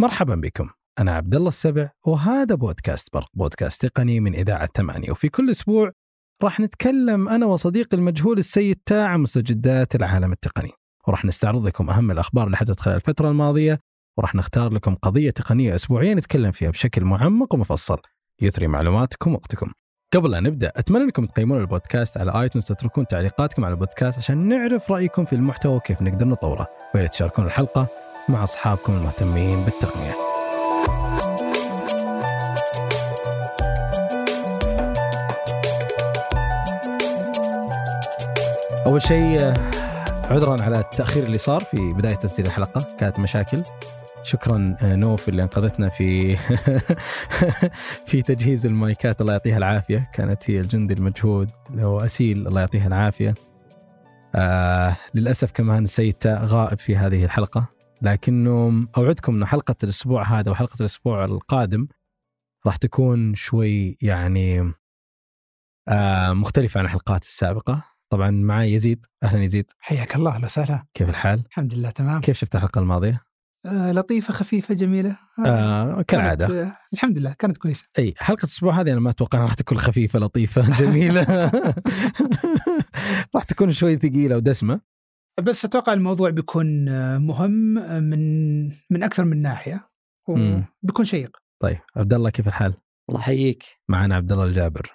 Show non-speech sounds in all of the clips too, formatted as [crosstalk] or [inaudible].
مرحبا بكم. أنا عبد الله السبع وهذا بودكاست برق بودكاست تقني من إذاعة ثمانية. وفي كل أسبوع راح نتكلم أنا وصديقي المجهول السيد تاع مستجدات العالم التقني. وراح نستعرض لكم أهم الأخبار اللي حدثت خلال الفترة الماضية وراح نختار لكم قضية تقنية أسبوعية نتكلم فيها بشكل معمق ومفصل. يثري معلوماتكم ووقتكم قبل لا نبدأ أتمنى أنكم تقيمون البودكاست على آيتونز تتركون تعليقاتكم على البودكاست عشان نعرف رأيكم في المحتوى وكيف نقدر نطوره. ويا تشاركون الحلقة مع أصحابكم المهتمين بالتقنية. أول شيء عذرا على التأخير اللي صار في بداية تسجيل الحلقة. كانت مشاكل. شكرا نوف اللي أنقذتنا في [laughs] في تجهيز المايكات. الله يعطيها العافية. كانت هي الجندي المجهود. هو أسيل الله يعطيها العافية. آه للأسف كمان تاء غائب في هذه الحلقة. لكنه أوعدكم إنه حلقة الأسبوع هذا وحلقة الأسبوع القادم راح تكون شوي يعني آه مختلفة عن الحلقات السابقة. طبعا معي يزيد. أهلا يزيد. حياك الله أهلا وسهلا. كيف الحال؟ الحمد لله تمام. كيف شفت الحلقة الماضية؟ آه لطيفة خفيفة جميلة. آه كالعادة. كانت آه الحمد لله كانت كويسة. أي حلقة الأسبوع هذه أنا ما أتوقع راح تكون خفيفة لطيفة جميلة. [laughs] [laughs] راح تكون شوي ثقيلة ودسمة. بس أتوقع الموضوع بيكون آه، مهم آه، من من أكثر من ناحية. وبيكون شيق. طيب عبد الله كيف الحال؟ الله يحييك. معنا عبد الله الجابر.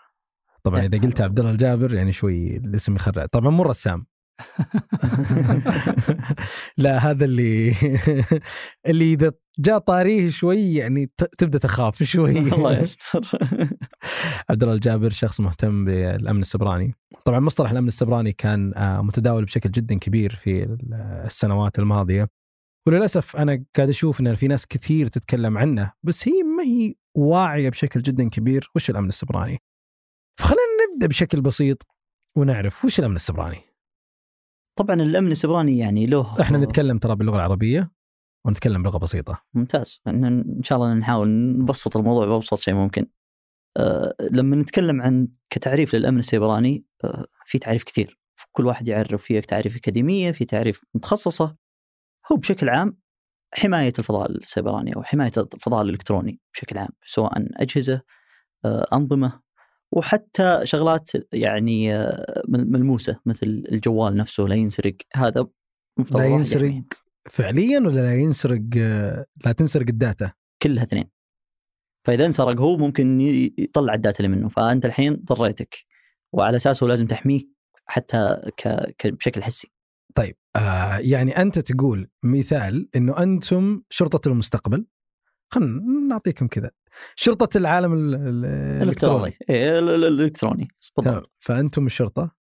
طبعا إذا قلت عبد الله الجابر يعني شوي الاسم يخرع. طبعا مو رسام. [laughs] لا هذا اللي [laughs] اللي إذا جاء طاريه شوي يعني تبدأ تخاف شوي. [laughs] الله يستر. عبد الله الجابر شخص مهتم بالأمن السبراني. طبعا مصطلح الأمن السبراني كان آه، متداول بشكل جدا كبير في ال- السنوات الماضية. وللأسف أنا قاعد أشوف إن في ناس كثير تتكلم عنه بس هي ما هي واعية بشكل جدا كبير. وش الأمن السبراني؟ فخلينا نبدأ بشكل بسيط ونعرف وش الأمن السبراني. طبعا الأمن السبراني يعني له إحنا نتكلم ترى باللغة العربية ونتكلم بلغة بسيطة. ممتاز. إن شاء الله نحاول نبسط الموضوع بأبسط شيء ممكن. أه لما نتكلم عن كتعريف للأمن السيبراني أه في تعريف كثير. كل واحد يعرف فيه تعريف أكاديمية في تعريف متخصصة. هو بشكل عام حماية الفضاء السيبراني أو حماية الفضاء الإلكتروني بشكل عام سواء أجهزة أه أنظمة وحتى شغلات يعني مل- ملموسة مثل الجوال نفسه لا ينسرق. هذا لا واحد ينسرق يحميه. فعليا ولا لا ينسرق لا تنسرق ال data؟ كلها اثنين. فإذا انسرق هو ممكن يطلع ال data اللي منه. فأنت الحين ضريتك. وعلى أساسه لازم تحميه حتى ك... ك... بشكل حسي. طيب آه يعني أنت تقول مثال إنه أنتم شرطة المستقبل. خلينا نعطيكم كذا. شرطة العالم ال- ال- الإلكتروني. إيه، ال- ال- الإلكتروني. بالضبط. فأنتم الشرطة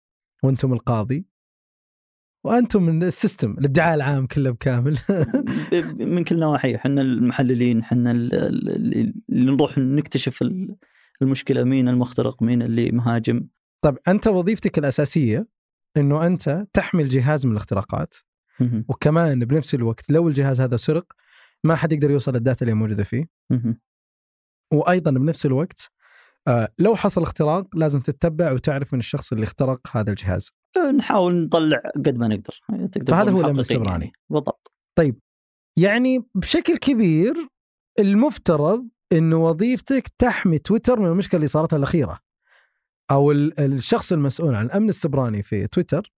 وأنتم القاضي وأنتم من ال system الادعاء العام كله بكامل. من كل نواحي. إحنا المحللين إحنا ال- ال- اللي نروح نكتشف ال- المشكلة مين المخترق مين اللي مهاجم. طيب أنت وظيفتك الأساسية إنه أنت تحمي الجهاز من الاختراقات. وكمان بنفس الوقت لو الجهاز هذا سرق ما حد يقدر يوصل لل data اللي موجودة فيه. وأيضا بنفس الوقت آه، لو حصل اختراق لازم تتبع وتعرف من الشخص اللي اخترق هذا الجهاز نحاول نطلع قد ما نقدر تقدر فهذا هو الأمن محققين السبراني. يعني. بالضبط يعني بشكل كبير المفترض انه وظيفتك تحمي تويتر من المشكلة اللي صارتها الأخيرة أو ال- الشخص المسؤول عن الأمن السبراني في تويتر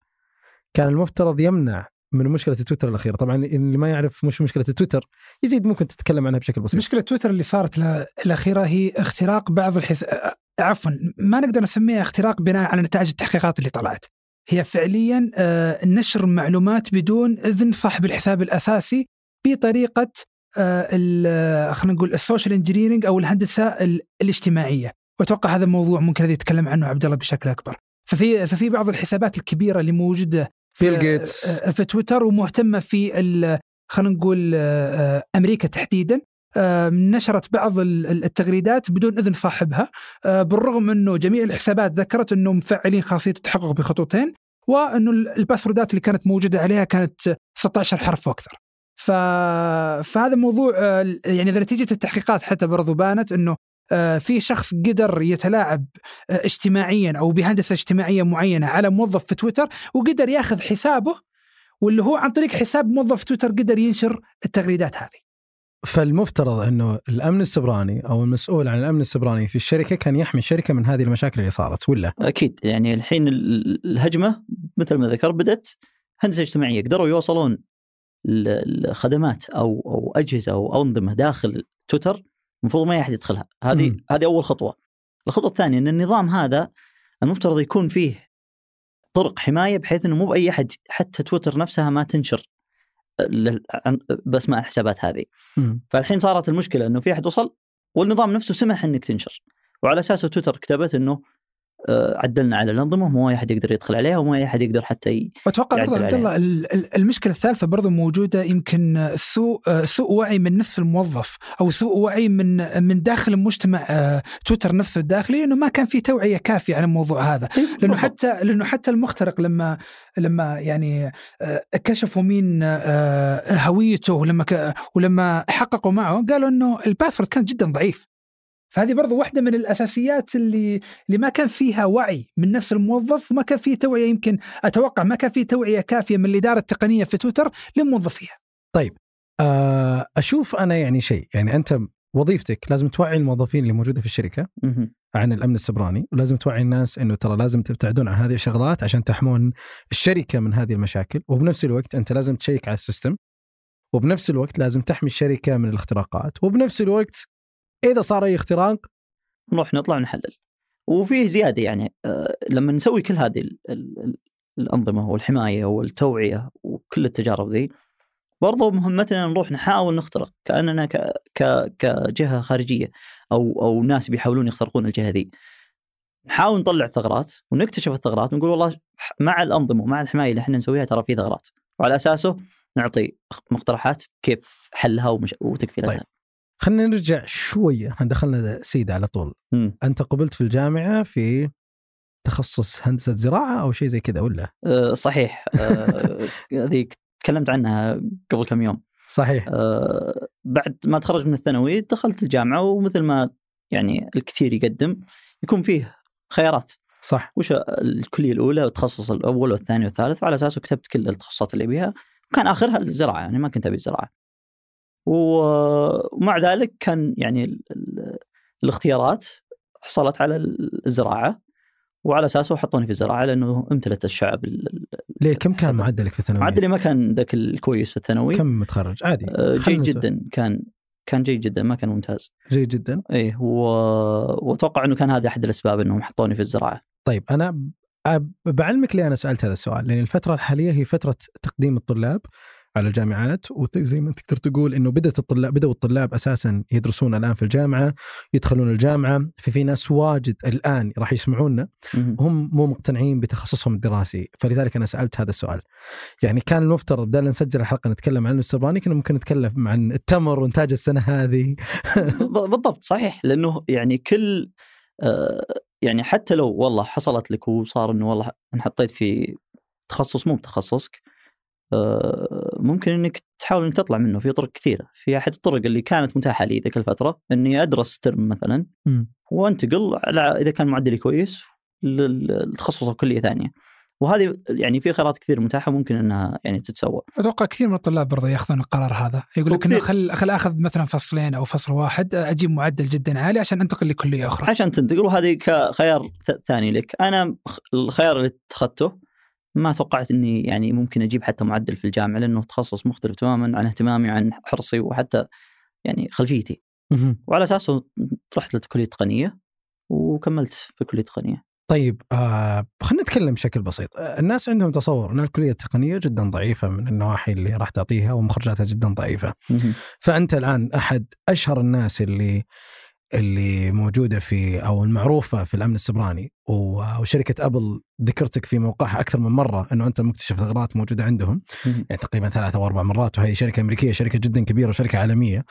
كان المفترض يمنع من مشكلة تويتر الأخيرة. طبعا اللي ما يعرف مش مشكلة تويتر يزيد ممكن تتكلم عنها بشكل بسيط. مشكلة تويتر اللي صارت الأخيرة هي اختراق بعض الحس... عفوا ما نقدر نسميها اختراق بناء على نتائج التحقيقات اللي طلعت. هي فعليا نشر معلومات بدون إذن صاحب الحساب الأساسي بطريقة خلينا نقول ال social engineering أو الهندسة ال- الاجتماعية. وأتوقع هذا موضوع ممكن يتكلم عنه عبد الله بشكل أكبر. ففي ففي بعض الحسابات الكبيرة اللي موجودة بيل جيتس. آه، في تويتر ومهتمة في خلينا نقول آه، أمريكا تحديدا نشرت بعض ال- ال- التغريدات بدون إذن صاحبها آه، بالرغم أنه جميع الحسابات ذكرت أنهم مفعلين خاصية التحقق بخطوتين وأنه ال- الباسوردات اللي كانت موجودة عليها كانت 16 حرف وأكثر. ف... فهذا موضوع يعني نتيجة التحقيقات حتى برضو بانت أنه في شخص قدر يتلاعب آه، اجتماعيا أو بهندسة اجتماعية معينة على موظف في تويتر وقدر ياخذ حسابه واللي هو عن طريق حساب موظف تويتر قدر ينشر التغريدات هذه. فالمفترض إنه الأمن السبراني أو المسؤول عن الأمن السبراني في الشركة كان يحمي الشركة من هذه المشاكل اللي صارت ولا؟ أكيد يعني الحين ال- الهجمة مثل ما ذكر بدت هندسة اجتماعية قدروا يوصلون الخدمات أو أو أجهزة أو أنظمة داخل تويتر المفروض ما احد يدخلها هذه مم. هذه أول خطوة الخطوة الثانية إن النظام هذا المفترض يكون فيه طرق حماية بحيث إنه مو بأي أحد حتى تويتر نفسها ما تنشر عن- باسماء الحسابات هذه مم. فالحين صارت المشكلة إنه في أحد وصل والنظام نفسه سمح إنك تنشر وعلى أساسه تويتر كتبت إنه عدلنا على الأنظمة وما أي أحد يقدر يدخل عليها وما أي أحد يقدر حتى ي... يعدل برضه عبد الله ال- ال- المشكلة الثالثة برضه موجودة يمكن سوء سوء وعي من نفس الموظف أو سوء وعي من من داخل المجتمع آه، تويتر نفسه الداخلي إنه ما كان في توعية كافية عن الموضوع هذا. لأنه حتى لأنه حتى المخترق لما لما يعني آه، كشفوا مين آه، هويته ولما ولما حققوا معه قالوا إنه الباسورد كان جدا ضعيف. فهذه برضو واحدة من الأساسيات اللي اللي ما كان فيها وعي من نفس الموظف وما كان فيه توعية يمكن أتوقع ما كان فيه توعية كافية من الإدارة التقنية في تويتر لموظفيها آه، أشوف أنا يعني شيء يعني أنت وظيفتك لازم توعي الموظفين اللي موجودة في الشركة مهم. عن الأمن السبراني ولازم توعي الناس إنه ترى لازم تبتعدون عن هذه الشغلات عشان تحمون الشركة من هذه المشاكل وبنفس الوقت أنت لازم تشيك على ال system وبنفس الوقت لازم تحمي الشركة من الاختراقات وبنفس الوقت إذا صار أي اختراق؟ نروح نطلع نحلل. وفيه زيادة يعني آه، لما نسوي كل هذه ال- ال- ال- الأنظمة والحماية والتوعية وكل التجارب ذي برضو مهمتنا نروح نحاول نخترق. كأننا ك ك كجهة خارجية أو أو ناس بيحاولون يخترقون الجهة ذي. نحاول نطلع ثغرات ونكتشف الثغرات ونقول والله مع الأنظمة ومع الحماية اللي إحنا نسويها ترى في ثغرات. وعلى أساسه نعطي مقترحات كيف حلها ومش... وتكفيلتها. طيب. خلينا نرجع شوية [laughs] إحنا دخلنا سيده على طول. مم. أنت قبلت في الجامعة في تخصص هندسة زراعة أو شيء زي كذا ولا؟ [laughs] أه، صحيح. أه، [laughs] هذه تكلمت عنها قبل كم يوم. صحيح. أه، بعد ما تخرج من الثانوي دخلت الجامعة ومثل ما يعني الكثير يقدم يكون فيه خيارات. صح. وش الكلية الأولى والتخصص الأول والثاني والثالث؟ وعلى اساسه كتبت كل التخصصات اللي بيها. وكان آخرها الزراعة يعني ما كنت أبي الزراعه ومع ذلك كان يعني ال- ال- الاختيارات حصلت على الزراعة وعلى أساسه حطوني في الزراعة لأنه امتلت الشعب ال- ال- ليه؟ كم كان معدلك في الثانوية؟ معدلي ما كان ذاك الكويس في الثانوي. كم متخرج؟ عادي آه، جيد. جدا كان كان جيد جدا ما كان ممتاز. جيد جدا. إيه و... وأتوقع إنه كان هذا أحد الأسباب إنهم حطوني في الزراعة. طيب أنا بعلمك ليه أنا سألت هذا السؤال؟ لأن الفترة الحالية هي فترة تقديم الطلاب على الجامعات وزي ما تقدر تقول إنه بدأت الطلاب بدأوا الطلاب أساسا يدرسون الآن في الجامعة يدخلون الجامعة في في ناس واجد الآن راح يسمعونا. هم مو مقتنعين بتخصصهم الدراسي. فلذلك أنا سألت هذا السؤال. يعني كان المفترض بدل نسجل الحلقة نتكلم عن السبراني كنا ممكن نتكلم عن التمر وإنتاج السنة هذه. [laughs] بالضبط صحيح. لأنه يعني كل آه، يعني حتى لو والله حصلت لك وصار إنه والله انحطيت في تخصص مو بتخصصك آه، ممكن إنك تحاول إنك تطلع منه في طرق كثيرة. في أحد الطرق اللي كانت متاحة لي ذيك الفترة إني أدرس ترم مثلا وأنتقل على إذا كان معدلي كويس لل- للتخصص أو كلية ثانية. وهذه يعني في خيارات كثير متاحة ممكن إنها يعني تتسوى. أتوقع كثير من الطلاب برضه ياخذون القرار هذا. يقول لك إنه. خل خل أخذ مثلا فصلين أو فصل واحد أجيب معدل جدا عالي عشان أنتقل لكلية أخرى. عشان تنتقل وهذه كخيار ثاني لك. أنا الخيار اللي اتخذته ما توقعت إني يعني ممكن أجيب حتى معدل في الجامعة لأنه تخصص مختلف تماما عن اهتمامي عن حرصي وحتى يعني خلفيتي. وعلى أساسه رحت لكلية تقنية وكملت في كلية تقنية. طيب آه خلينا نتكلم بشكل بسيط. آه، الناس عندهم تصور إن الكلية التقنية جدا ضعيفة من النواحي اللي راح تعطيها ومخرجاتها جدا ضعيفة. فأنت الآن أحد أشهر الناس اللي اللي موجودة في أو المعروفة في الأمن السبراني وشركة أبل ذكرتك في موقعها أكثر من مرة إنه أنت مكتشف ثغرات موجودة عندهم. يعني تقريبا ثلاثة أو أربع مرات وهي شركة أمريكية شركة جدا كبيرة وشركة عالمية.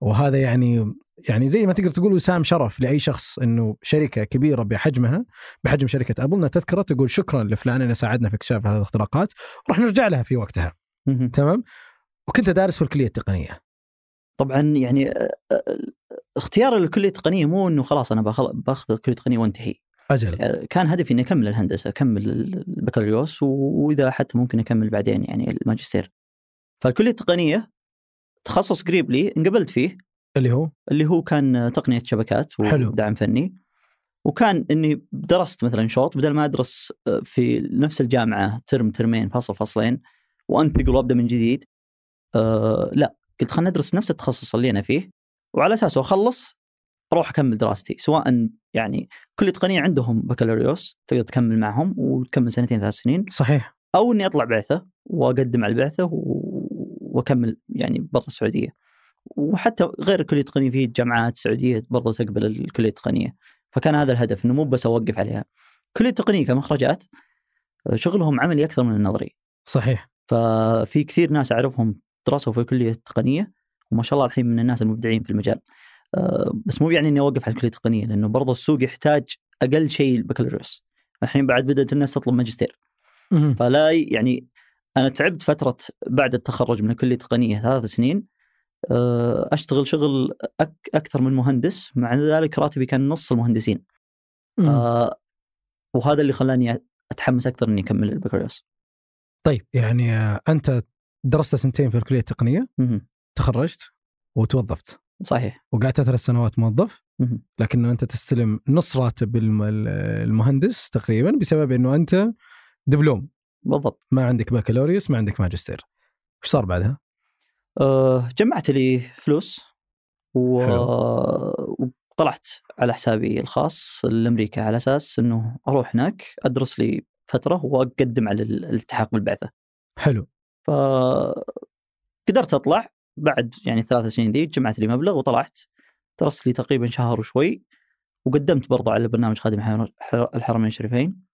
وهذا يعني يعني زي ما تقدر تقول وسام شرف لأي شخص إنه شركة كبيرة بحجمها بحجم شركة أبل إنها تذكرة تقول شكرا لفلان اللي ساعدنا في اكتشاف هذه الاختراقات وراح نرجع لها في وقتها. تمام؟ وكنت دارس في الكليه التقنيه طبعا يعني آه، آه، اختيار الكلية التقنية مو إنه خلاص أنا باخذ باخذ الكلية التقنية وانتهي. أجل. كان هدفي إني أكمل الهندسة أكمل البكالوريوس وإذا حتى ممكن أكمل بعدين يعني الماجستير. فالكلية التقنية تخصص قريب لي انقبلت فيه. اللي هو؟ اللي هو كان تقنية شبكات. ودعم فني. وكان إني درست مثلا شوط بدل ما أدرس آه، في نفس الجامعة ترم ترمين فصل فصلين وأنتقل وأبدأ من جديد أه لا قلت خلينا ندرس نفس التخصص اللي أنا فيه. وعلى أساسه أخلص أروح أكمل دراستي سواء يعني كل تقنية عندهم بكالوريوس تقدر تكمل معهم وتكمل سنتين ثلاث سنين. صحيح. أو إني أطلع بعثة وأقدم على البعثة و- وأكمل يعني برا السعودية. وحتى غير الكليه التقنيه في جامعات سعودية برضو تقبل الكلية التقنية. فكان هذا الهدف إنه مو بس أوقف عليها. كلية التقنيه كمخرجات شغلهم عملي أكثر من النظري. صحيح. ففي كثير ناس أعرفهم درسوا في الكليه التقنيه وما شاء الله الحين من الناس المبدعين في المجال. أه، بس مو يعني إني أوقف على الكلية التقنية لأنه برضو السوق يحتاج أقل شيء البكالوريوس الحين بعد بدأت الناس تطلب ماجستير. فلا يعني أنا تعبت فترة بعد التخرج من الكلية التقنية ثلاث سنين. أه، أشتغل شغل أك أكثر من مهندس مع ذلك راتبي كان نص المهندسين. أه، وهذا اللي خلاني أتحمس أكثر إني أكمل البكالوريوس. طيب يعني آه، أنت درست سنتين في الكلية التقنية. مهم. تخرجت وتوظفت. صحيح. وقعدت ثلاث سنوات موظف. لكنه أنت تستلم نص راتب الم- المهندس تقريبا بسبب إنه أنت دبلوم. بالضبط. ما عندك بكالوريوس ما عندك ماجستير. وش صار بعدها؟ أه، جمعت لي فلوس و... حلو. وطلعت على حسابي الخاص لامريكا على أساس إنه أروح هناك أدرس لي فترة وأقدم على ال- الالتحاق بالبعثه حلو. ف قدرت أطلع بعد يعني ثلاث سنين ذي جمعت لي مبلغ وطلعت. درست لي تقريبا شهر وشوي وقدمت برضه على برنامج خادم حر- حر- الحرمين الشريفين.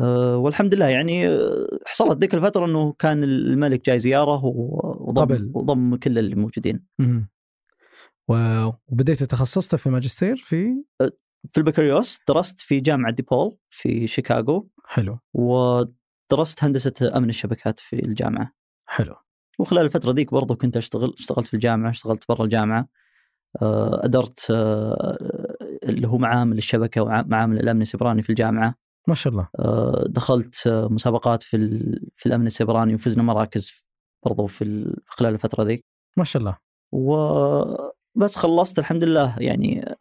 أه، والحمد لله يعني أه، حصلت ذيك الفترة إنه كان الملك جاي زيارة و- قبل. وضم وضم كل اللي موجودين. وبديت تخصصت في ماجستير في؟ في البكالوريوس. درست في جامعة ديبول في شيكاغو. حلو. ودرست هندسة أمن الشبكات في الجامعة. حلو. وخلال الفترة ذيك برضو كنت أشتغل اشتغلت في الجامعة اشتغلت برا الجامعة. آه، أدرت آه، اللي هو معامل الشبكة ومعامل الأمن السيبراني في الجامعة. ما شاء الله. آه، دخلت مسابقات في في الأمن السيبراني وفزنا مراكز برضو في ال- خلال الفترة ذيك. ما شاء الله. وبس خلصت الحمد لله. يعني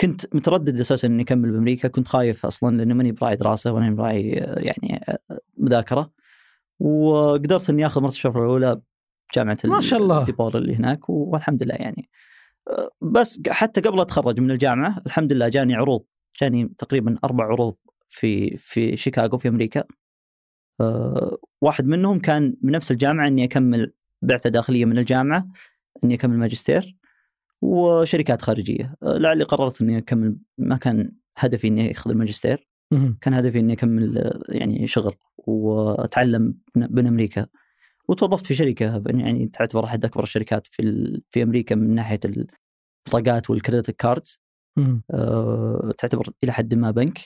كنت متردد أساسا إني أكمل بأمريكا. كنت خايف أصلا لاني ماني براعي دراسة وماني براعي يعني مذاكرة. وقدرت إني آخذ مرتبه الشرف الأولى بجامعة ما شاء الله. ديبول اللي هناك والحمد لله يعني آه، بس حتى قبل أتخرج من الجامعة الحمد لله جاني عروض جاني تقريبا أربع عروض في في شيكاغو في أمريكا آه، واحد منهم كان بنفس الجامعة إني أكمل بعثة داخلية من الجامعة إني أكمل ماجستير وشركات خارجية آه، لعلي قررت إني أكمل ما كان هدفي إني أخذ الماجستير. كان هدفي إني أكمل يعني شغل وأتعلم بين أمريكا. وتوظفت في شركة يعني تعتبر أحد أكبر الشركات في في أمريكا من ناحية البطاقات والكريدت كاردز. آه، تعتبر إلى حد ما بنك.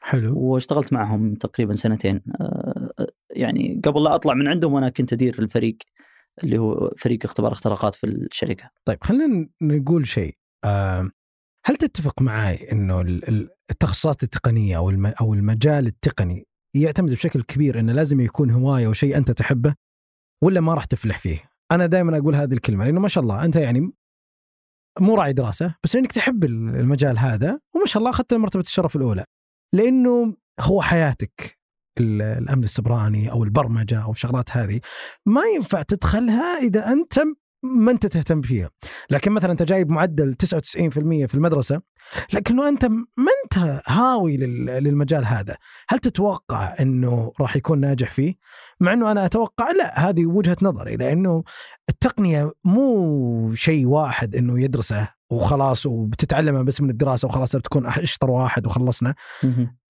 حلو. واشتغلت معهم تقريبا سنتين. آه، يعني قبل لا أطلع من عندهم أنا كنت أدير الفريق اللي هو فريق اختبار اختراقات في الشركة. طيب خلينا نقول شيء. آه، هل تتفق معي إنه التخصصات التقنية أو أو المجال التقني يعتمد بشكل كبير إنه لازم يكون هواية وشيء أنت تحبه ولا ما راح تفلح فيه؟ أنا دائما أقول هذه الكلمة لأنه ما شاء الله أنت يعني مو راعي دراسة بس إنك تحب ال- المجال هذا وما شاء الله أخذت مرتبة الشرف الأولى لأنه هو حياتك ال- الأمن السبراني أو البرمجة أو الشغلات هذه ما ينفع تدخلها إذا أنت ما أنت تهتم فيها لكن مثلا أنت جايب معدل 99% في المدرسة لكنه أنت ما أنت هاوي لل- للمجال هذا. هل تتوقع إنه راح يكون ناجح فيه؟ مع إنه أنا أتوقع لا هذه وجهة نظري لأنه التقنية مو شيء واحد إنه يدرسه وخلاص وبتتعلمه بس من الدراسة وخلاص بتكون إشطر واحد وخلصنا.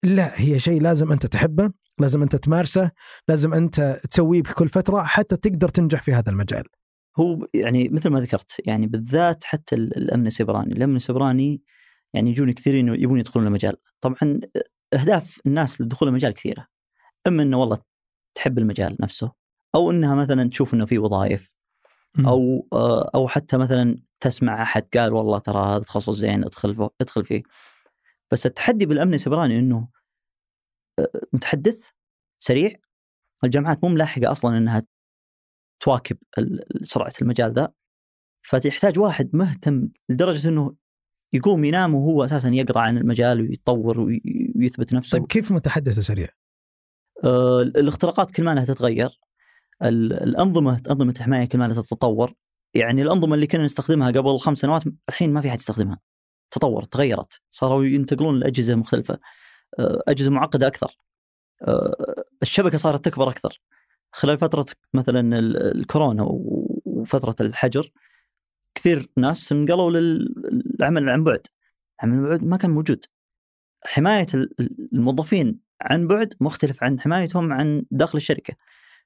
لا هي شيء لازم أنت تحبه لازم أنت تمارسه لازم أنت تسويه بكل فترة حتى تقدر تنجح في هذا المجال. هو يعني مثل ما ذكرت يعني بالذات حتى ال- الأمن السيبراني، الأمن السيبراني يعني يجوني كثيرين يبون يدخلون المجال، طبعا أهداف الناس لدخول المجال كثيرة. أما إنه والله تحب المجال نفسه أو إنها مثلا تشوف إنه في وظائف أو آه، أو حتى مثلا تسمع أحد قال والله ترى هذا تخصص زين ادخل ادخل فيه. بس التحدي بالأمن السيبراني إنه آه، متحدث سريع الجامعات مو ملاحقة أصلا إنها تواكب سرعة المجال ذا فتحتاج واحد مهتم لدرجة إنه يقوم ينام وهو أساسا يقرأ عن المجال ويتطور وي- ويثبت نفسه. طيب كيف متحدث سريع؟ آه، الاختراقات كل ما انها تتغير. ال- الأنظمة أنظمة الحمايه كل ما انها تتطور. يعني الأنظمة اللي كنا نستخدمها قبل خمس سنوات الحين ما في احد يستخدمها. تطورت تغيرت. صاروا ينتقلون لأجهزة مختلفة. آه، أجهزة معقدة أكثر. آه، الشبكة صارت تكبر أكثر. خلال فترة مثلا ال- الكورونا وفترة الحجر كثير ناس انقلوا للعمل عن بعد. العمل عن بعد ما كان موجود. حماية ال- الموظفين عن بعد مختلف عن حمايتهم عن داخل الشركة.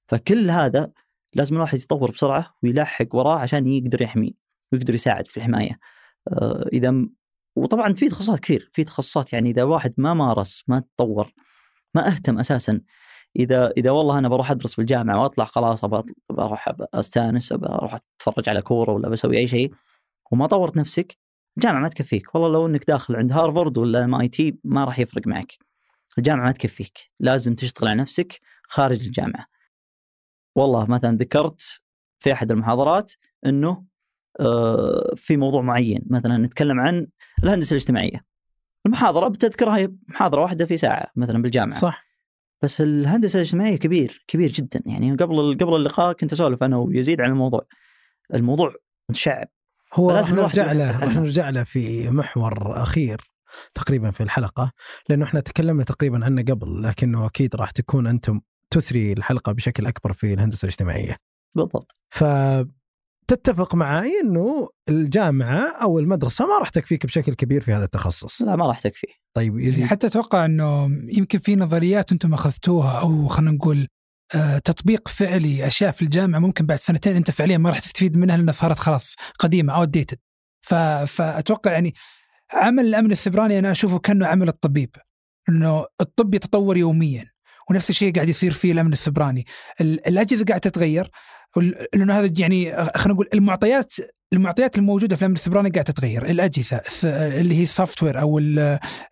فكل هذا لازم الواحد يتطور بسرعة ويلاحق وراه عشان يقدر يحمي ويقدر يساعد في الحماية. آه، إذا م- وطبعا في تخصصات كثير. في تخصصات يعني إذا واحد ما مارس ما تطور ما أهتم أساسا إذا إذا والله أنا بروح أدرس في الجامعة وأطلع خلاص بروح أستأنس ابى أروح أتفرج على كورة ولا بسوي أي شيء وما طورت نفسك الجامعة ما تكفيك. والله لو إنك داخل عند هارفارد ولا MIT ما راح يفرق معك. الجامعة ما تكفيك. لازم تشتغل على نفسك خارج الجامعة. والله مثلا ذكرت في أحد المحاضرات إنه آه، في موضوع معين. مثلا نتكلم عن الهندسة الاجتماعية. المحاضرة بتذكرها محاضرة واحدة في ساعة مثلا بالجامعة. صح. بس الهندسة الاجتماعية كبير كبير جدا يعني قبل قبل اللقاء كنت أسولف أنا ويزيد عن الموضوع الموضوع متشعب هو راح نرجع له راح. نرجع له في محور أخير تقريبا في الحلقة لأنه إحنا تكلمنا تقريبا عنه قبل لكنه أكيد راح تكون أنتم تثري الحلقة بشكل أكبر في الهندسة الاجتماعية. بالضبط فتتفق معي إنه الجامعة أو المدرسة ما راح تكفيك بشكل كبير في هذا التخصص. لا ما راح تكفي. طيب يعني يزيد حتى أتوقع إنه يمكن في نظريات أنتم أخذتوها أو خلينا نقول آه، تطبيق فعلي أشياء في الجامعة ممكن بعد سنتين أنت فعليا ما راح تستفيد منها لأنها صارت خلاص قديمة أو ديتد فأتوقع يعني عمل الأمن السبراني أنا أشوفه كأنه عمل الطبيب إنه الطب يتطور يوميا ونفس الشيء قاعد يصير في الأمن السبراني. ال- الأجهزة قاعدة تتغير لأنه هذا يعني خلينا نقول المعطيات المعطيات الموجودة في الامن السبراني قاعدة تتغير الأجهزة اللي هي ال software أو ال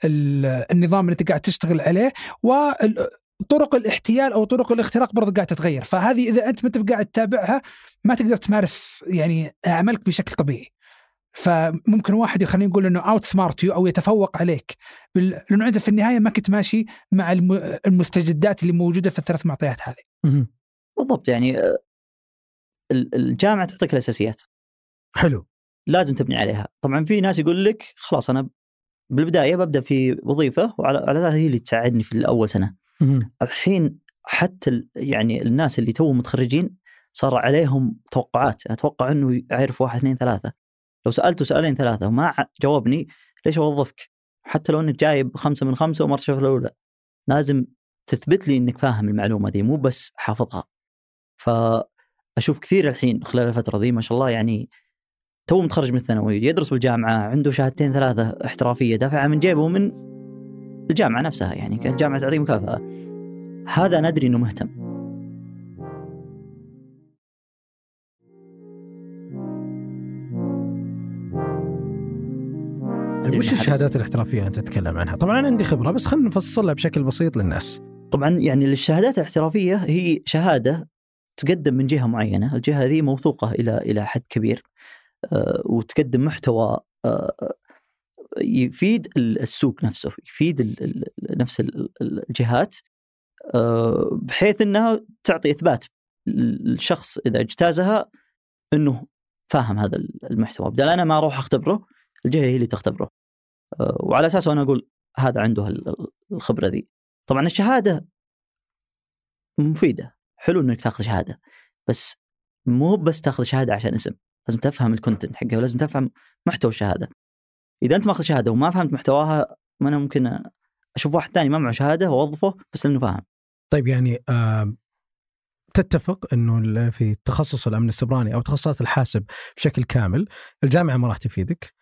ال النظام اللي أنت قاعد تشتغل عليه وطرق الاحتيال أو طرق الاختراق برضه قاعدة تتغير فهذه إذا أنت ما انت قاعد تتابعها ما تقدر تمارس يعني عملك بشكل طبيعي فممكن واحد خلينا نقول إنه outsmart you أو يتفوق عليك. لأنه أنت في النهاية ما كنت ماشي مع الم... المستجدات اللي موجودة في الثلاث معطيات هذه. بالضبط يعني آه، الجامعة تعطيك الأساسيات. حلو. لازم تبني عليها. طبعا في ناس يقول لك خلاص أنا بالبداية ببدأ في وظيفة وعلى هي اللي تساعدني في الأول سنة. مهم. الحين حتى يعني الناس اللي توهم متخرجين صار عليهم توقعات. أتوقع إنه يعرف واحد اثنين ثلاثة. لو سألته سؤالين ثلاثة وما جاوبني ليش أوظفك؟ حتى لو إنك جايب خمسة من خمسة وما تشوف الأولى. لازم تثبت لي إنك فاهم المعلومة دي مو بس حافظها. فاشوف كثير الحين خلال الفترة ذي ما شاء الله يعني تو متخرج من الثانوي يدرس بالجامعة عنده شهادتين ثلاثة احترافية دافعها من جيبه من الجامعة نفسها يعني كانت الجامعة تعطيه مكافأة هذا ندري إنه مهتم طيب وش. الشهادات الاحترافية اللي أنت تتكلم عنها؟ طبعا أنا عندي خبرة بس خلينا نفصلها بشكل بسيط للناس. طبعا يعني الشهادات الاحترافية هي شهادة تقدم من جهة معينة، الجهة ذي موثوقة إلى إلى حد كبير آه، وتقدم محتوى آه، يفيد السوق نفسه، يفيد نفس ال- الجهات آه، بحيث إنها تعطي إثبات للشخص إذا اجتازها إنه فاهم هذا المحتوى، بدل أنا ما أروح أختبره الجهة هي اللي تختبره. وعلى اساسه أنا أقول هذا عنده ال- الخبرة ذي. طبعا الشهادة مفيدة حلو إنك تاخذ شهادة بس مو بس تاخذ شهادة عشان اسم لازم تفهم الكونتنت حقها ولازم تفهم محتوى الشهادة. إذا أنت ماخذ شهادة وما فهمت محتواها ما أنا ممكن أشوف واحد ثاني ما معه شهادة وأوظفه بس لأنه فاهم. طيب يعني آه تتفق إنه في تخصص الأمن السبراني أو تخصصات الحاسب بشكل كامل الجامعة ما راح تفيدك.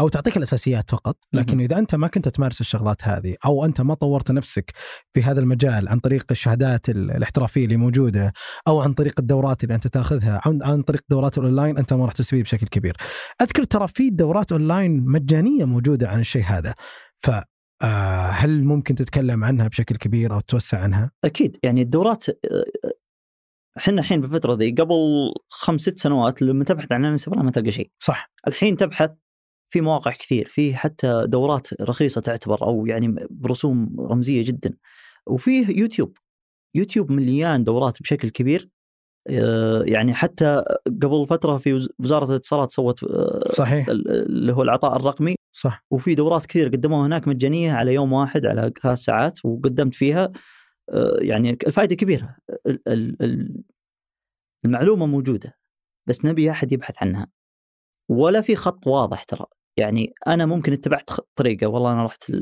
أو تعطيك الأساسيات فقط لكن. إذا أنت ما كنت تمارس الشغلات هذه أو أنت ما طورت نفسك في هذا المجال عن طريق الشهادات ال- الاحترافية اللي موجودة أو عن طريق الدورات اللي أنت تأخذها عن, عن طريق دورات الأونلاين أنت ما راح تستفيد بشكل كبير. أذكر ترى في دورات أونلاين مجانية موجودة عن الشيء هذا. ف آه، هل ممكن تتكلم عنها بشكل كبير أو توسع عنها؟ أكيد يعني الدورات آه، إحنا الحين في الفترة ذي قبل خمس ست سنوات لما تبحث عن الامن السيبراني ما تلقى شيء صح الحين تبحث في مواقع كثير في حتى دورات رخيصة تعتبر أو يعني برسوم رمزية جدا. وفيه يوتيوب يوتيوب مليان دورات بشكل كبير. آه، يعني حتى قبل فترة في وز- وزارة الاتصالات سوت آه، صحيح. ال- اللي هو العطاء الرقمي. صح. وفي دورات كثير قدموها هناك مجانية على يوم واحد على ثلاث ساعات وقدمت فيها. آه، يعني الفائده كبيرة. ال- ال- ال- المعلومة موجودة بس نبي أحد يبحث عنها. ولا في خط واضح ترى. يعني أنا ممكن اتبعت طريقة والله أنا رحت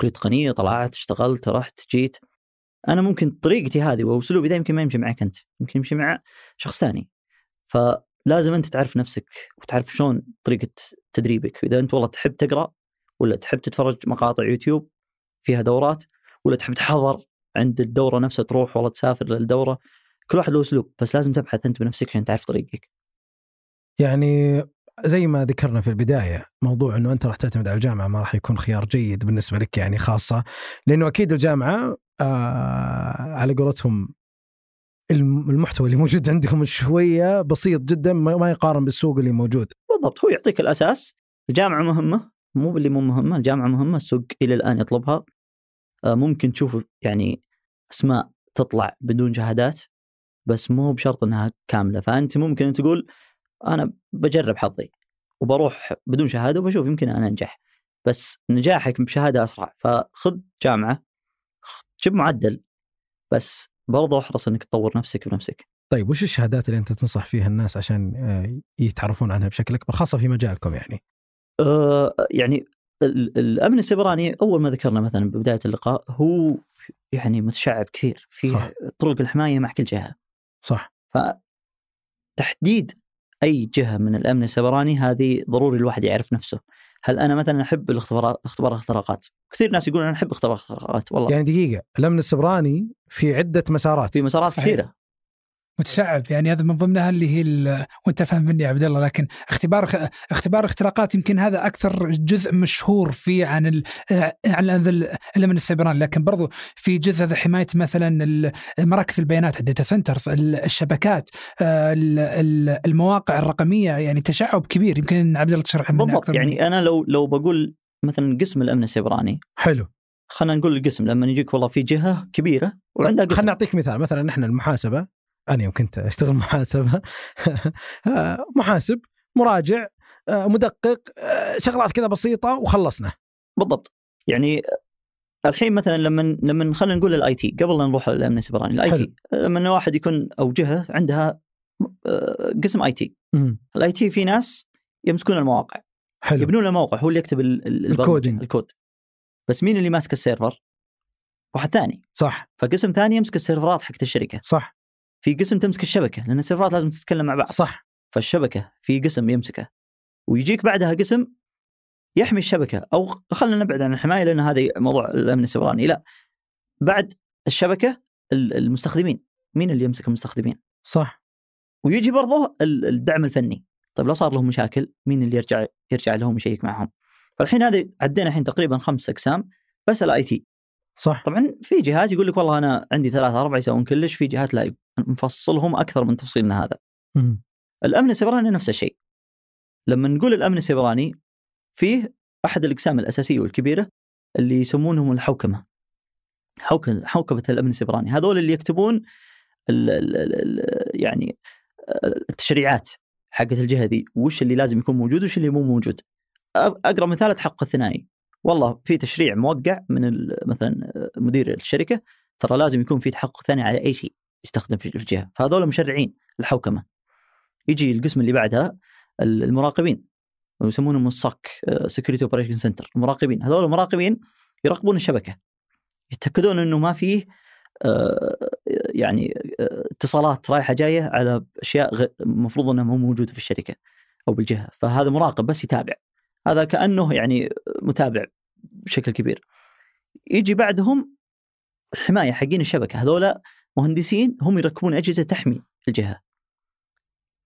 كلية تقنيه طلعت اشتغلت رحت جيت. أنا ممكن طريقتي هذه وأسلوبي ذا يمكن ما يمشي معك أنت يمكن يمشي مع شخص ثاني. فلازم أنت تعرف نفسك وتعرف شلون طريقة تدريبك. إذا أنت والله تحب تقرأ ولا تحب تتفرج مقاطع يوتيوب فيها دورات ولا تحب تحضر عند الدورة نفسها تروح والله تسافر للدورة كل واحد له أسلوب بس لازم تبحث أنت بنفسك عشان تعرف طريقك. يعني زي ما ذكرنا في البداية موضوع إنه أنت راح تعتمد على الجامعة ما راح يكون خيار جيد بالنسبة لك يعني خاصة لأنه أكيد الجامعة آه على قولتهم الم- المحتوى اللي موجود عندهم شوية بسيط جدا ما ما يقارن بالسوق اللي موجود. بالضبط هو يعطيك الأساس الجامعة مهمة مو باللي مو مهمة الجامعة مهمة السوق إلى الآن يطلبها. آه، ممكن تشوف يعني أسماء تطلع بدون شهادات بس مو بشرط إنها كاملة. فأنت ممكن تقول أنا بجرب حظي وبروح بدون شهادة وبشوف يمكن أنا أنجح بس نجاحك بشهادة أسرع فخذ جامعة جيب معدل بس برضه احرص إنك تطور نفسك بنفسك. طيب وش الشهادات اللي أنت تنصح فيها الناس عشان آه، يتعرفون عنها بشكل أكبر خاصة في مجالكم يعني؟ آه، يعني ال- الأمن السيبراني أول ما ذكرنا مثلا ببداية اللقاء هو يعني متشعب كثير في صح. طرق الحماية مع كل جهة. صح. فتحديد أي جهة من الأمن السيبراني هذه ضروري الواحد يعرف نفسه. هل أنا مثلا أحب الاختبارات اختبار الاختراقات؟ كثير ناس يقولون أنا أحب اختبار الاختراقات والله. يعني دقيقة الأمن السبراني في عدة مسارات. في مسارات صحيح. كثيرة. متشعب. يعني هذا من ضمنها اللي هي وأنت فاهم مني يا عبد الله لكن اختبار اختبار اختراقات يمكن هذا أكثر جزء مشهور فيه عن ال عن ال- الامن السيبراني لكن برضو في جزء هذا حماية مثلا مراكز البيانات ال data centers ال- الشبكات ال- ال- المواقع الرقمية. يعني تشعب كبير. يمكن عبد الله تشرح مني بالضبط. يعني أنا لو لو بقول مثلا قسم الأمن السيبراني. حلو. خلينا نقول القسم. لما يجيك والله في جهة كبيرة وعندها قسم. خلينا نعطيك مثال. مثلا نحن المحاسبة أنا يوم كنت أشتغل [laughs] محاسبة محاسب مراجع آه، مدقق آه، شغلات كذا بسيطة وخلصنا. بالضبط. يعني الحين مثلا لما لما خلينا نقول ال IT قبل لا نروح للامن السيبراني ال IT. لما واحد يكون أو جهة عندها آه، قسم IT. ال IT في ناس يمسكون المواقع. حلو. يبنون الموقع هو اللي يكتب ال coding. الكود. بس مين اللي ماسك ال server؟ واحد ثاني. صح. فقسم ثاني يمسك السيرفرات حقت الشركة. صح. في قسم تمسك الشبكة لأن السيرفرات لازم تتكلم مع بعض. صح. فالشبكة في قسم يمسكه. ويجيك بعدها قسم يحمي الشبكة. أو خلينا نبعد عن الحماية لأن هذه موضوع الأمن السيبراني. لا بعد الشبكة ال- المستخدمين. مين اللي يمسك المستخدمين؟ صح. ويجي برضه ال- الدعم الفني. طيب لو صار لهم مشاكل مين اللي يرجع يرجع لهم يشيك معهم؟ فالحين هذه عدينا الحين تقريبا خمس أقسام بس ال IT صح. طبعا في جهات يقول لك والله أنا عندي ثلاثة أربعة يسوون كلش في جهات لا نفصلهم أكثر من تفصيلنا هذا. مم. الأمن السيبراني نفس الشيء. لما نقول الأمن السيبراني فيه أحد الأقسام الأساسية والكبيرة اللي يسمونهم الحوكمة. حوكمة حوكمة الأمن السيبراني. هذول اللي يكتبون ال ال ال يعني التشريعات حقت الجهة ذي. وش اللي لازم يكون موجود وش اللي مو موجود. أقرب مثال التحقق الثنائي. والله في تشريع موقع من مثلا مدير الشركة ترى لازم يكون في تحقق ثاني على أي شيء. يستخدم في الجهة. فهذول مشرعين الحوكمة. يجي القسم اللي بعدها ال- المراقبين. ويسمونهم الصك security operation center المراقبين. هذول المراقبين يراقبون الشبكة. يتأكدون إنه ما فيه آه، يعني آه، اتصالات رايحة جاية على أشياء المفروض إنها مو موجودة في الشركة أو بالجهة. فهذا مراقب بس يتابع. هذا كأنه يعني متابع بشكل كبير. يجي بعدهم الحماية حقين الشبكة. هذول مهندسين هم يركبون أجهزة تحمي الجهة.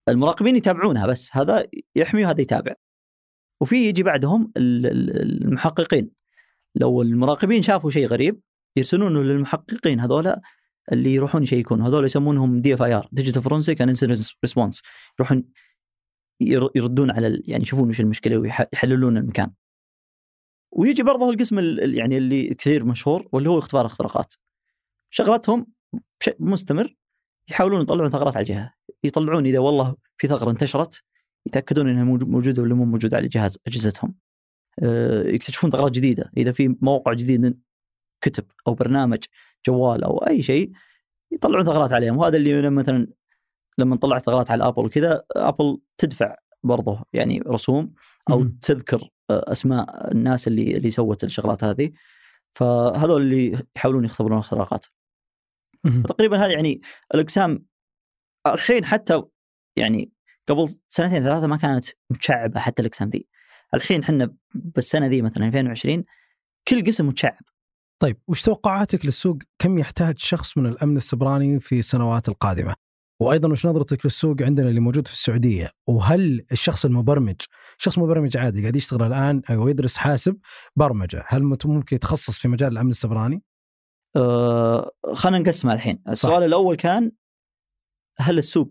المراقبين يتابعونها بس هذا يحمي وهذا يتابع. وفي يجي بعدهم ال- ال- المحققين. لو المراقبين شافوا شيء غريب يرسلونه للمحققين هذولا اللي يروحون يشيكون. هذول يسمونهم DFIR digital forensic response يروحون ير- يردون على يعني يشوفون وش المشكلة ويحللون المكان. ويجي برضه القسم ال- ال- يعني اللي كثير مشهور واللي هو اختبار اختراقات. شغلتهم مستمر يحاولون يطلعون ثغرات على الجهه يطلعون إذا والله في ثغرة انتشرت يتأكدون إنها موجو- موجودة ولا مو موجودة على جهاز أجهزتهم. آه، يكتشفون ثغرات جديدة. إذا في موقع جديد كتب أو برنامج جوال أو أي شيء يطلعون ثغرات عليهم. وهذا اللي لما مثلا لما طلعت ثغرات على Apple وكذا Apple تدفع برضه يعني رسوم أو مم. تذكر آه، أسماء الناس اللي اللي سوت الشغلات هذه. فهذول اللي يحاولون يختبرون الاختراقات. وتقريبا هذه يعني الإقسام الحين حتى يعني قبل سنتين ثلاثة ما كانت متشعبة حتى الإقسام ذي الحين إحنا بالسنة ذي مثلا 2020 كل قسم متشعب طيب وش توقعاتك للسوق كم يحتاج شخص من الأمن السبراني في السنوات القادمة؟ وأيضا وش نظرتك للسوق عندنا اللي موجود في السعودية؟ وهل الشخص المبرمج شخص مبرمج عادي قاعد يشتغل الآن أو يدرس حاسب برمجة، هل ممكن يتخصص في مجال الأمن السبراني؟ آه خلينا نقسمها الحين. السؤال الأول كان هل السوق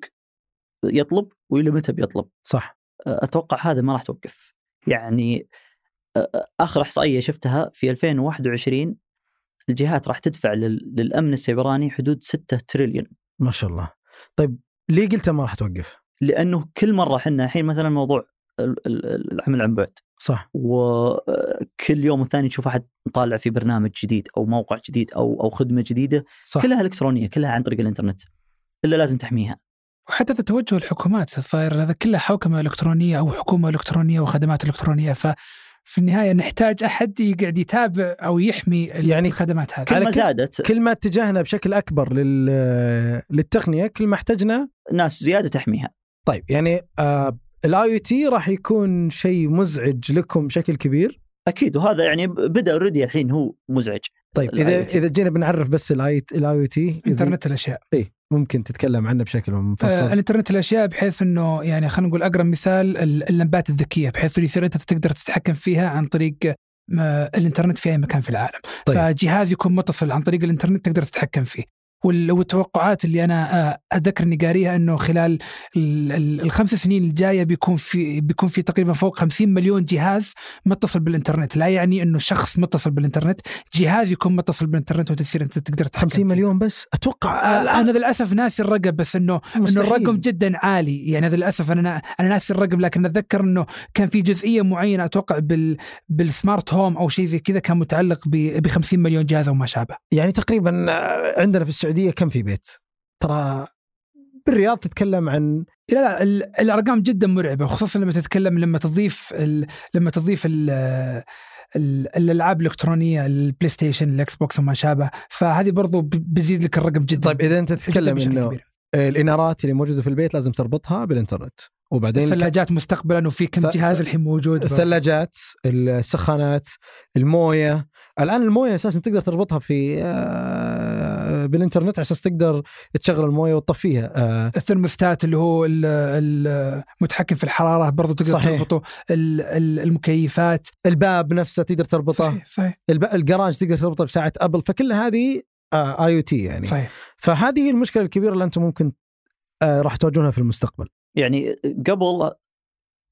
يطلب والى متى بيطلب؟ صح. آه، أتوقع هذا ما راح توقف. يعني آه، آخر إحصائية شفتها في 2021 الجهات راح تدفع لل- للأمن السيبراني حدود 6 تريليون. ما شاء الله. طيب ليه قلت ما راح توقف؟ لأنه كل مرة إحنا الحين مثلا موضوع العمل عن بعد. صح. وكل يوم والثاني تشوف أحد مطالع في برنامج جديد أو موقع جديد أو أو خدمة جديدة. صح. كلها إلكترونية كلها عن طريق الإنترنت. إلا لازم تحميها. وحتى توجه الحكومات صاير هذا كلها حوكمة إلكترونية أو حكومة إلكترونية وخدمات إلكترونية. ففي النهاية نحتاج أحد يقعد يتابع أو يحمي يعني الخدمات هذه. كل ما كل- زادت كل ما اتجهنا بشكل أكبر لل... للتقنية كل ما احتجنا ناس زيادة تحميها. طيب يعني آه ال IoT راح يكون شيء مزعج لكم بشكل كبير؟ أكيد وهذا يعني بدأ already الحين هو مزعج. طيب إذا. إذا جينا بنعرف بس ال I ال IoT انترنت الأشياء. اي ممكن تتكلم عنه بشكل مفصل آه الانترنت الأشياء بحيث إنه يعني خلينا نقول أقرب مثال ال- اللمبات الذكية بحيث اللي يصير انت تقدر تتحكم فيها عن طريق آه، الانترنت في أي مكان في العالم. طيب. فجهاز يكون متصل عن طريق الانترنت تقدر تتحكم فيه. والتوقعات اللي أنا آه، أتذكر إني قاريها إنه خلال ال- ال- الخمس سنين الجاية بيكون في بيكون في تقريبا فوق 50 مليون جهاز متصل بالإنترنت. لا يعني إنه شخص متصل بالإنترنت جهاز يكون متصل بالإنترنت وتصير أنت تقدر تتحكم 50 فيه. مليون بس؟ أتوقع آه، أنا للأسف ناسي الرقم بس إنه إنه. الرقم جدا عالي. يعني للأسف أنا أنا ناسي الرقم لكن أتذكر إنه كان في جزئية معينة أتوقع بال بال smart home أو شيء زي كذا كان متعلق ب 50 مليون جهاز أو ما شابه. يعني تقريبا آه، عندنا في السعودية كم في بيت؟ ترى بالرياض تتكلم عن لا لا ال- الأرقام جدا مرعبة خصوصا لما تتكلم لما تضيف ال لما تضيف ال ال- الألعاب الإلكترونية ال PlayStation ال Xbox وما شابه فهذه برضو ب- بتزيد لك الرقم جدا طيب إذا أنت تتكلم إنه. الانارات اللي موجودة في البيت لازم تربطها بالإنترنت وبعدين الثلاجات مستقبلا وفي كم ف- جهاز الحين موجود الثلاجات السخانات الموية الآن الموية أساسا تقدر تربطها في آه، بالإنترنت على أساس تقدر تشغل الموية وتطفيها. آه، الثرموستات اللي هو ال- ال- المتحكم في الحرارة برضو تقدر صحيح. تربطه. ال- ال- المكيفات. الباب نفسه تقدر تربطه. صحيح صحيح. الب... الجراج تقدر تربطه بساعة أبل. فكل هذه IoT يعني. صحيح. فهذه هي المشكلة الكبيرة اللي أنتم ممكن آه، راح تواجهونها في المستقبل. يعني قبل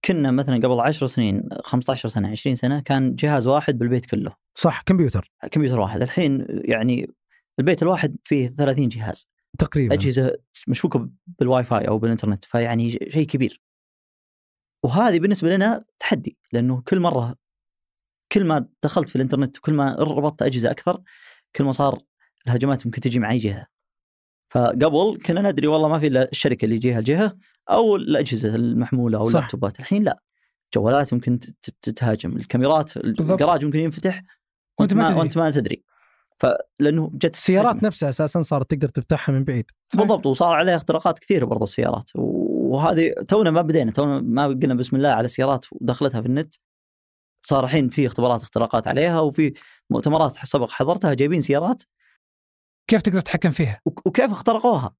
كنا مثلا قبل 10 سنين 15 سنة 20 سنة كان جهاز واحد بالبيت كله. صح كمبيوتر. كمبيوتر واحد. الحين يعني البيت الواحد فيه 30 جهاز. تقريبا. أجهزة مشبوكه بالواي فاي أو بالإنترنت فيعني شيء كبير. وهذه بالنسبة لنا تحدي لأنه كل مرة كل ما دخلت في الإنترنت وكل ما ربطت أجهزة أكثر كل ما صار الهجمات ممكن تجي مع أي جهة. فقبل كنا ندري والله ما في إلا الشركة اللي يجيها الجهة أو الأجهزة المحمولة أو. اللابتوبات. الحين لا. جوالات ممكن تت- تت- تتهاجم. الكاميرات. الجراج ممكن ينفتح. وأنت ما تدري. وأنت ما تدري. فلانه جت السيارات. نفسها أساسا صارت تقدر تفتحها من بعيد. صحيح. بالضبط. وصار عليها اختراقات كثيرة برضو السيارات. وهذه تونا ما بدينا. تونا ما قلنا بسم الله على السيارات ودخلتها في النت. صار الحين في اختبارات اختراقات عليها. وفي مؤتمرات سبق حضرتها جايبين سيارات. كيف تقدر تتحكم فيها؟ وك- وكيف اخترقوها؟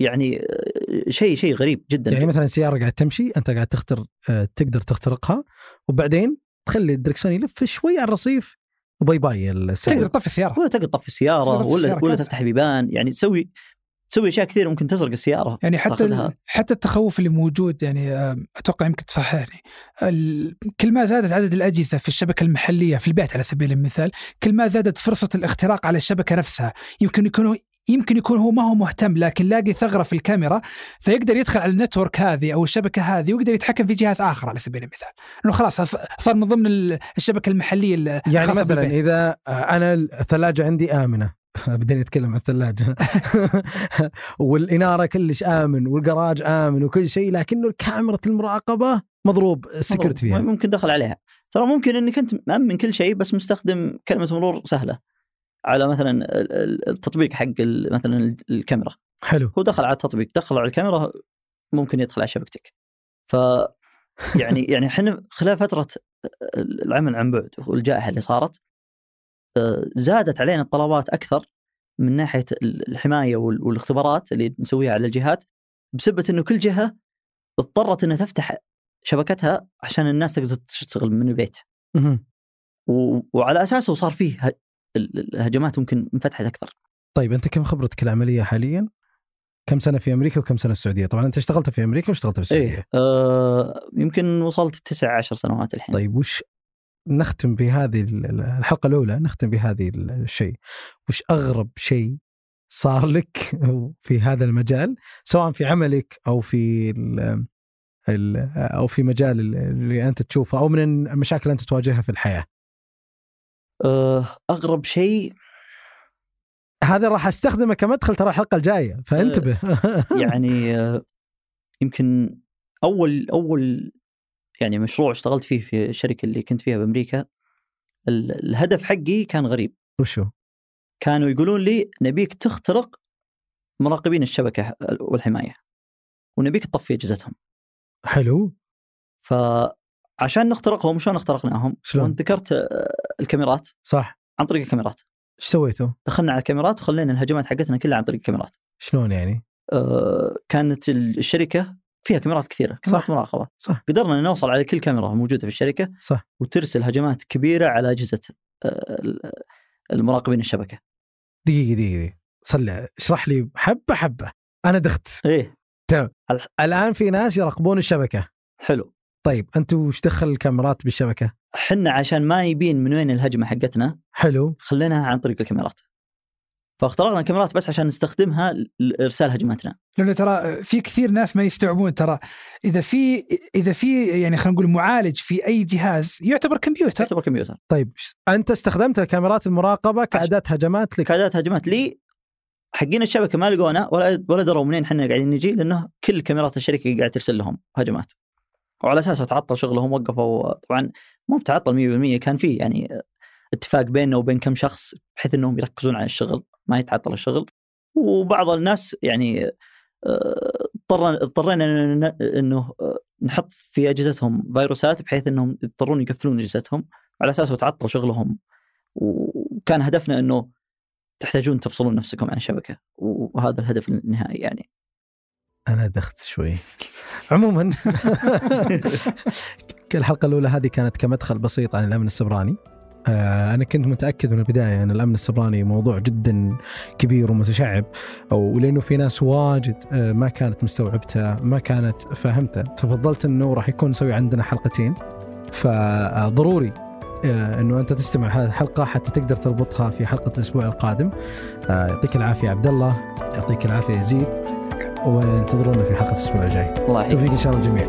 يعني آه، شيء شيء غريب جدا. يعني مثلا سيارة قاعد تمشي أنت قاعد تختر آه، تقدر تخترقها وبعدين تخلي الدركسون يلف شوي على الرصيف bye bye السعر تقدر تطفي السيارة. ولا تقدر تطفي السيارة تقدر تطفي ولا السيارة ولا. تفتح البيبان يعني تسوي تسوي أشياء كثيرة ممكن تسرق السيارة يعني حتى حتى التخوف اللي موجود يعني آه، أتوقع يمكن تصححني. ال- كل ما زادت عدد الأجهزة في الشبكة المحلية في البيت على سبيل المثال كل ما زادت فرصة الاختراق على الشبكة نفسها يمكن يكون يمكن يكون هو ما هو مهتم لكن لاقي ثغرة في الكاميرا فيقدر يدخل على النتورك هذه أو الشبكة هذه ويقدر يتحكم في جهاز آخر على سبيل المثال. إنه خلاص ص- صار من ضمن ال- الشبكة المحلية ال- يعني مثلا بالبيت. إذا أنا الثلاجة عندي آمنة. [laughs] بدينا نتكلم عن الثلاجة. [laughs] والإنارة كلش آمن والجراج آمن وكل شيء لكنه كاميرا المراقبة مضروب السكيورتي فيها. ممكن دخل عليها. ترى ممكن إنك أنت مأمن كل شيء بس مستخدم كلمة مرور سهلة. على مثلا ال- ال- التطبيق حق مثلا ال- الكاميرا. حلو. هو دخل على التطبيق. دخل على الكاميرا ممكن يدخل على شبكتك. ف يعني يعني إحنا خلال فترة العمل عن بعد والجائحة اللي صارت زادت علينا الطلبات أكثر من ناحية الحماية وال- والاختبارات اللي نسويها على الجهات بسبب إنه كل جهة اضطرت إنها تفتح شبكتها عشان الناس تقدر تشتغل من البيت. وعلى أساسه صار فيه الهجمات ممكن انفتحت أكثر. طيب أنت كم خبرتك العملية حاليا؟ كم سنة في أمريكا وكم سنة في السعودية؟ طبعا أنت اشتغلت في أمريكا واشتغلت في السعودية. إيه آه يمكن وصلت تسع عشر سنوات الحين. طيب وش نختم بهذه ال- الحلقة الأولى نختم بهذه ال- الشيء. وش أغرب شيء صار لك [laughs] في هذا المجال؟ سواء في عملك أو في ال ال أو في مجال ال- اللي أنت تشوفه أو من المشاكل اللي أنت تواجهها في الحياة. آه أغرب شيء؟ هذا راح أستخدمه كمدخل ترى الحلقة الجاية فانتبه. [laughs] يعني آه يمكن اول أول يعني مشروع اشتغلت فيه في الشركة اللي كنت فيها بأمريكا ال- الهدف حقي كان غريب وشو؟ كانوا يقولون لي نبيك تخترق مراقبين الشبكة والحماية ونبيك تطفي أجهزتهم حلو فعشان نخترقهم شلون اخترقناهم؟ شلون؟ ذكرت آه، الكاميرات صح عن طريق الكاميرات إيش سويتوا؟ دخلنا على الكاميرات وخلينا الهجمات حقتنا كلها عن طريق الكاميرات شلون يعني؟ آه، كانت ال- الشركة فيها كاميرات كثيرة كاميرات صح. مراقبة. صح. قدرنا نوصل على كل كاميرا موجودة في الشركة صح. وترسل هجمات كبيرة على أجهزة آه، ال- المراقبين الشبكة. دقيقة دقيقة. صلي اشرح لي حبة حبة. أنا دخت. إيه. الآن في ناس يراقبون الشبكة. حلو. طيب أنتم وش دخل الكاميرات بالشبكة؟ حنا عشان ما يبين من وين الهجمة حقتنا حلو. خليناها عن طريق الكاميرات. فاخترقنا الكاميرات بس عشان نستخدمها لإرسال هجماتنا لأنه ترى في كثير ناس ما يستوعبون ترى إذا في إذا في يعني خلينا نقول معالج في أي جهاز يعتبر كمبيوتر. تعتبر كمبيوتر. طيب أنت استخدمت كاميرات المراقبة كأداة هجمات لك؟ كادات هجمات لي. حقين الشبكة ما لقونا ولا ولا دروا منين إحنا قاعدين نجي لأنه كل كاميرات الشركة قاعد ترسل لهم هجمات. وعلى أساسه تعطل شغلهم وقفوا. طبعا مو بتعطل 100% كان في يعني اتفاق بيننا وبين كم شخص بحيث إنهم يركزون على الشغل ما يتعطل الشغل. وبعض الناس يعني آه، اضطرنا اضطرينا إنه آه، نحط في أجهزتهم فيروسات بحيث إنهم يضطرون يقفلون أجهزتهم على اساسه تعطل شغلهم. وكان هدفنا إنه تحتاجون تفصلون نفسكم عن الشبكه وهذا الهدف النهائي يعني. أنا دخت شوي. عموما. [laughs] [laughs] الحلقة الأولى هذه كانت كمدخل بسيط عن الأمن السبراني. آه، أنا كنت متأكد من البداية أن الأمن السبراني موضوع جدا كبير ومتشعب أو لأنه في ناس واجد آه، ما كانت مستوعبته ما كانت فاهمته ففضلت أنه راح يكون نسوي عندنا حلقتين. فضروري آه، أنه أنت تستمع هذه الحلقة حتى تقدر تربطها في حلقة الأسبوع القادم. يعطيك العافية عبد الله يعطيك العافية يزيد وانتظرونا في حلقة الأسبوع الجاي. الله يحييك. توفيق إن شاء الله الجميع